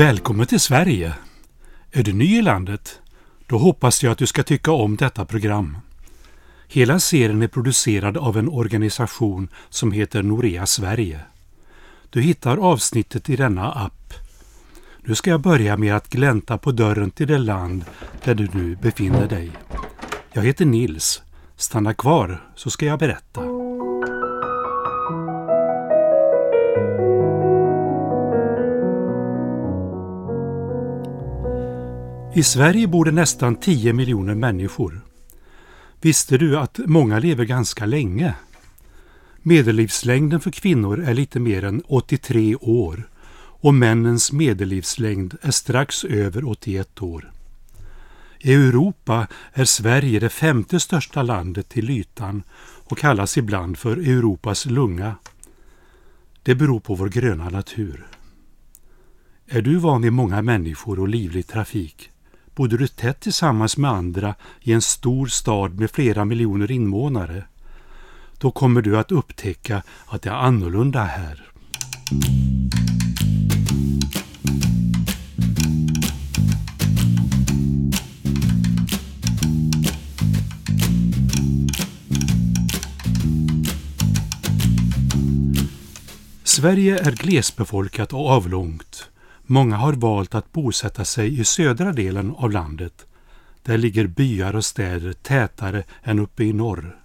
Välkommen till Sverige! Är du ny i landet? Då hoppas jag att du ska tycka om detta program. Hela serien är producerad av en organisation som heter Norea Sverige. Du hittar avsnittet i denna app. Nu ska jag börja med att glänta på dörren till det land där du nu befinner dig. Jag heter Nils. Stanna kvar så ska jag berätta. I Sverige bor det nästan 10 miljoner människor. Visste du att många lever ganska länge? Medellivslängden för kvinnor är lite mer än 83 år och männens medellivslängd är strax över 81 år. I Europa är Sverige det femte största landet till ytan och kallas ibland för Europas lunga. Det beror på vår gröna natur. Är du van vid många människor och livlig trafik? Bodde du tätt tillsammans med andra i en stor stad med flera miljoner invånare? Då kommer du att upptäcka att det är annorlunda här. Sverige är glesbefolkat och avlångt. Många har valt att bosätta sig i södra delen av landet. Där ligger byar och städer tätare än uppe i norr.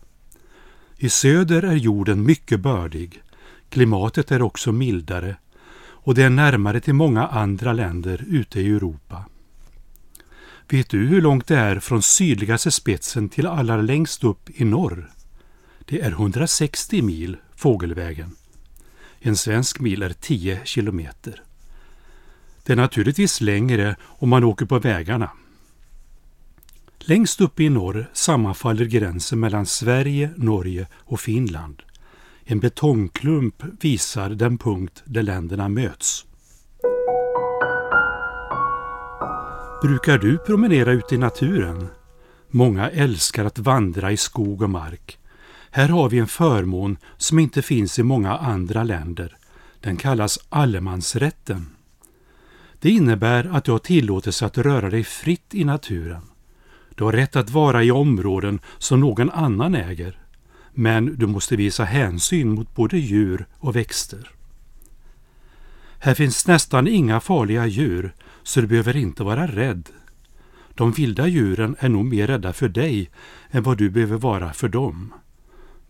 I söder är jorden mycket bördig. Klimatet är också mildare och det är närmare till många andra länder ute i Europa. Vet du hur långt det är från sydligaste spetsen till allra längst upp i norr? Det är 160 mil fågelvägen. En svensk mil är 10 kilometer. Det är naturligtvis längre om man åker på vägarna. Längst uppe i norr sammanfaller gränsen mellan Sverige, Norge och Finland. En betongklump visar den punkt där länderna möts. Brukar du promenera ute i naturen? Många älskar att vandra i skog och mark. Här har vi en förmån som inte finns i många andra länder. Den kallas allemansrätten. Det innebär att du har tillåtelse att röra dig fritt i naturen. Du har rätt att vara i områden som någon annan äger. Men du måste visa hänsyn mot både djur och växter. Här finns nästan inga farliga djur, så du behöver inte vara rädd. De vilda djuren är nog mer rädda för dig än vad du behöver vara för dem.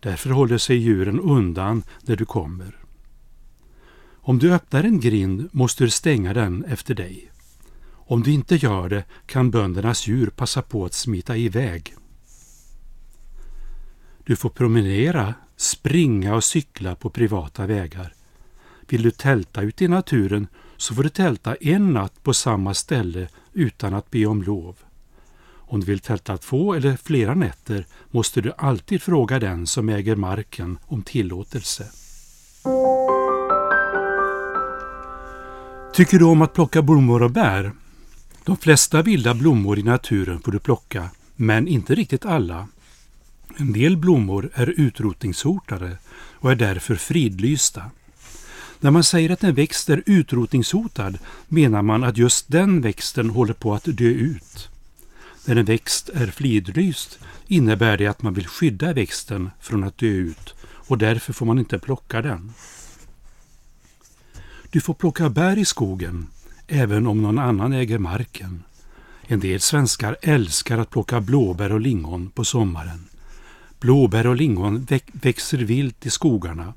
Därför håller sig djuren undan när du kommer. Om du öppnar en grind måste du stänga den efter dig. Om du inte gör det kan böndernas djur passa på att smita iväg. Du får promenera, springa och cykla på privata vägar. Vill du tälta ute i naturen så får du tälta en natt på samma ställe utan att be om lov. Om du vill tälta två eller flera nätter måste du alltid fråga den som äger marken om tillåtelse. Tycker du om att plocka blommor och bär? De flesta vilda blommor i naturen får du plocka, men inte riktigt alla. En del blommor är utrotningshotade och är därför fridlysta. När man säger att en växt är utrotningshotad menar man att just den växten håller på att dö ut. När en växt är fridlyst innebär det att man vill skydda växten från att dö ut och därför får man inte plocka den. Du får plocka bär i skogen, även om någon annan äger marken. En del svenskar älskar att plocka blåbär och lingon på sommaren. Blåbär och lingon växer vilt i skogarna.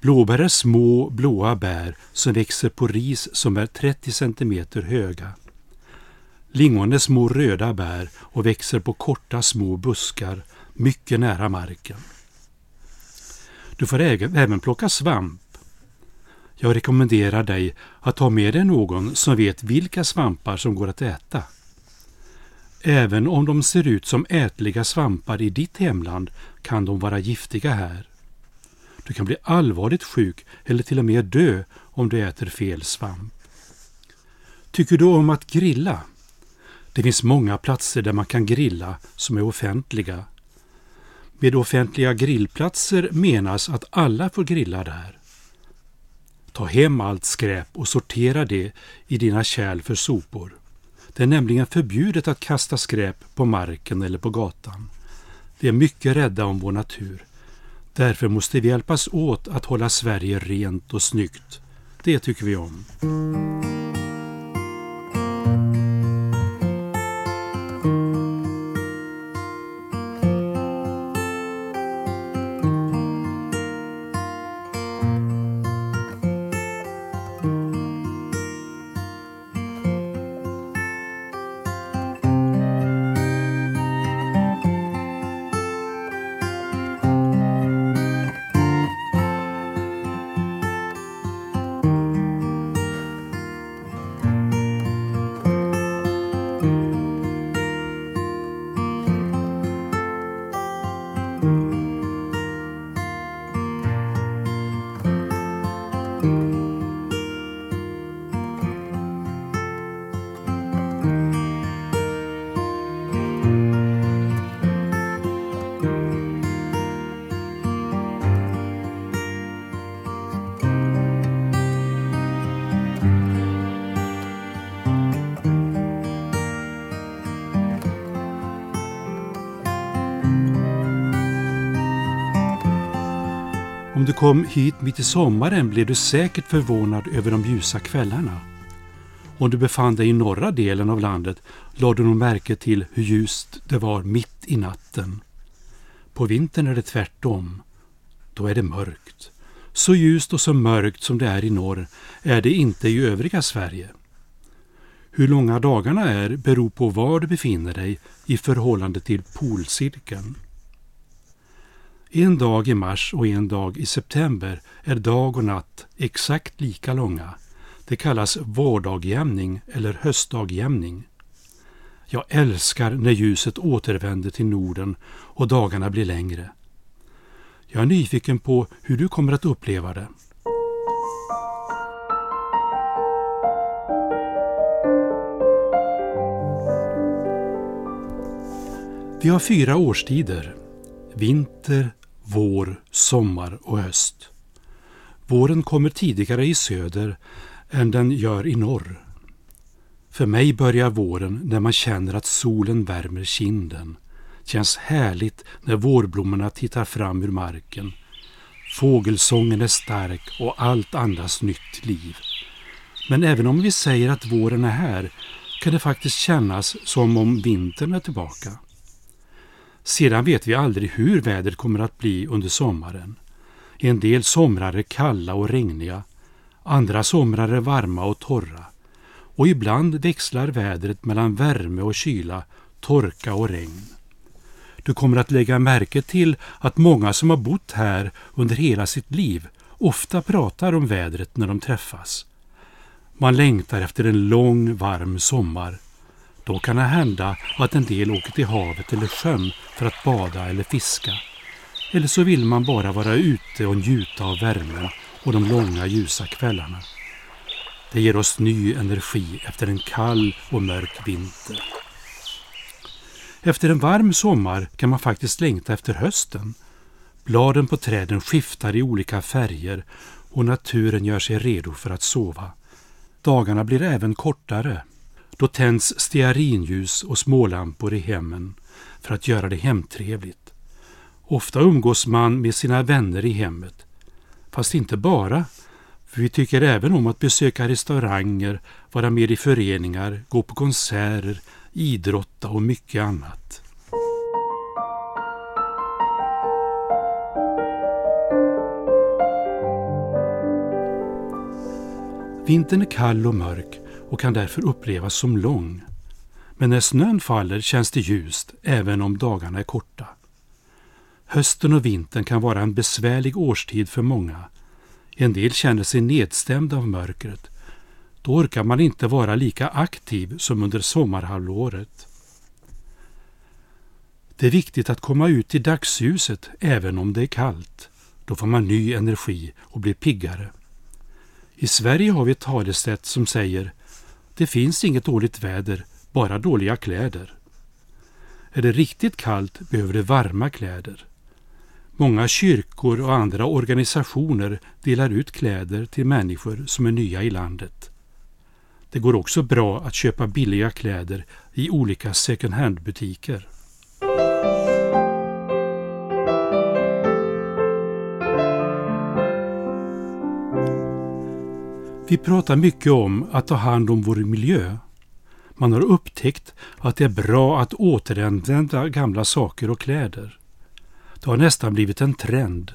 Blåbär är små blåa bär som växer på ris som är 30 cm höga. Lingon är små röda bär och växer på korta små buskar mycket nära marken. Du får även plocka svamp jag rekommenderar dig att ta med dig någon som vet vilka svampar som går att äta. Även om de ser ut som ätliga svampar i ditt hemland kan de vara giftiga här. Du kan bli allvarligt sjuk eller till och med dö om du äter fel svamp. Tycker du om att grilla? Det finns många platser där man kan grilla som är offentliga. Med offentliga grillplatser menas att alla får grilla där. Ta hem allt skräp och sortera det i dina kärl för sopor. Det är nämligen förbjudet att kasta skräp på marken eller på gatan. Vi är mycket rädda om vår natur. Därför måste vi hjälpas åt att hålla Sverige rent och snyggt. Det tycker vi om. Om du kom hit mitt i sommaren blev du säkert förvånad över de ljusa kvällarna. Om du befann dig i norra delen av landet lade du nog märke till hur ljust det var mitt i natten. På vintern är det tvärtom. Då är det mörkt. Så ljust och så mörkt som det är i norr är det inte i övriga Sverige. Hur långa dagarna är beror på var du befinner dig i förhållande till polcirkeln. En dag i mars och en dag i september är dag och natt exakt lika långa. Det kallas vårdagjämning eller höstdagjämning. Jag älskar när ljuset återvänder till Norden och dagarna blir längre. Jag är nyfiken på hur du kommer att uppleva det. Vi har fyra årstider. Vinter, vår, sommar och höst. Våren kommer tidigare i söder än den gör i norr. För mig börjar våren när man känner att solen värmer kinden. Känns härligt när vårblommorna tittar fram ur marken. Fågelsången är stark och allt andas nytt liv. Men även om vi säger att våren är här kan det faktiskt kännas som om vintern är tillbaka. Sedan vet vi aldrig hur vädret kommer att bli under sommaren. En del somrar är kalla och regniga, andra somrar är varma och torra. Och ibland växlar vädret mellan värme och kyla, torka och regn. Du kommer att lägga märke till att många som har bott här under hela sitt liv ofta pratar om vädret när de träffas. Man längtar efter en lång varm sommar då kan det hända att en del åker till havet eller sjön för att bada eller fiska. Eller så vill man bara vara ute och njuta av värmen och de långa ljusa kvällarna. Det ger oss ny energi efter en kall och mörk vinter. Efter en varm sommar kan man faktiskt längta efter hösten. Bladen på träden skiftar i olika färger och naturen gör sig redo för att sova. Dagarna blir även kortare då tänds stearinljus och smålampor i hemmen för att göra det hemtrevligt. Ofta umgås man med sina vänner i hemmet. Fast inte bara, för vi tycker även om att besöka restauranger, vara med i föreningar, gå på konserter, idrotta och mycket annat. Vintern är kall och mörk och kan därför upplevas som lång. Men när snön faller känns det ljust även om dagarna är korta. Hösten och vintern kan vara en besvärlig årstid för många. En del känner sig nedstämda av mörkret. Då orkar man inte vara lika aktiv som under sommarhalvåret. Det är viktigt att komma ut i dagsljuset även om det är kallt. Då får man ny energi och blir piggare. I Sverige har vi ett talesätt som säger det finns inget dåligt väder, bara dåliga kläder. Är det riktigt kallt behöver du varma kläder. Många kyrkor och andra organisationer delar ut kläder till människor som är nya i landet. Det går också bra att köpa billiga kläder i olika second hand-butiker. Vi pratar mycket om att ta hand om vår miljö. Man har upptäckt att det är bra att återanvända gamla saker och kläder. Det har nästan blivit en trend.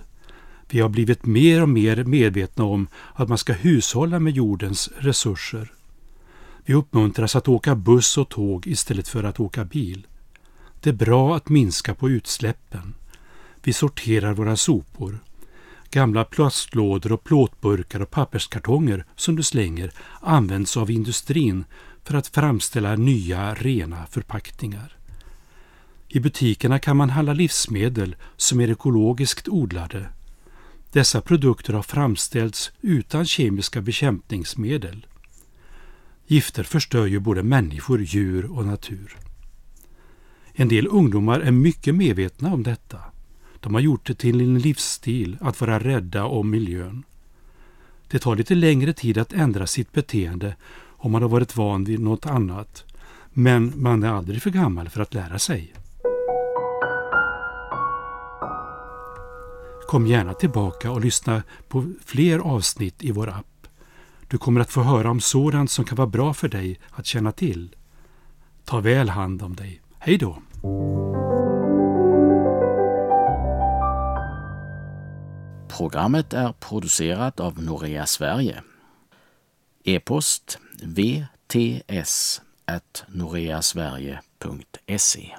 Vi har blivit mer och mer medvetna om att man ska hushålla med jordens resurser. Vi uppmuntras att åka buss och tåg istället för att åka bil. Det är bra att minska på utsläppen. Vi sorterar våra sopor. Gamla plastlådor och plåtburkar och papperskartonger som du slänger används av industrin för att framställa nya rena förpackningar. I butikerna kan man handla livsmedel som är ekologiskt odlade. Dessa produkter har framställts utan kemiska bekämpningsmedel. Gifter förstör ju både människor, djur och natur. En del ungdomar är mycket medvetna om detta. De har gjort det till en livsstil att vara rädda om miljön. Det tar lite längre tid att ändra sitt beteende om man har varit van vid något annat. Men man är aldrig för gammal för att lära sig. Kom gärna tillbaka och lyssna på fler avsnitt i vår app. Du kommer att få höra om sådant som kan vara bra för dig att känna till. Ta väl hand om dig. Hej då! Programmet är producerat av Norea Sverige. E-post vts noreasverige.se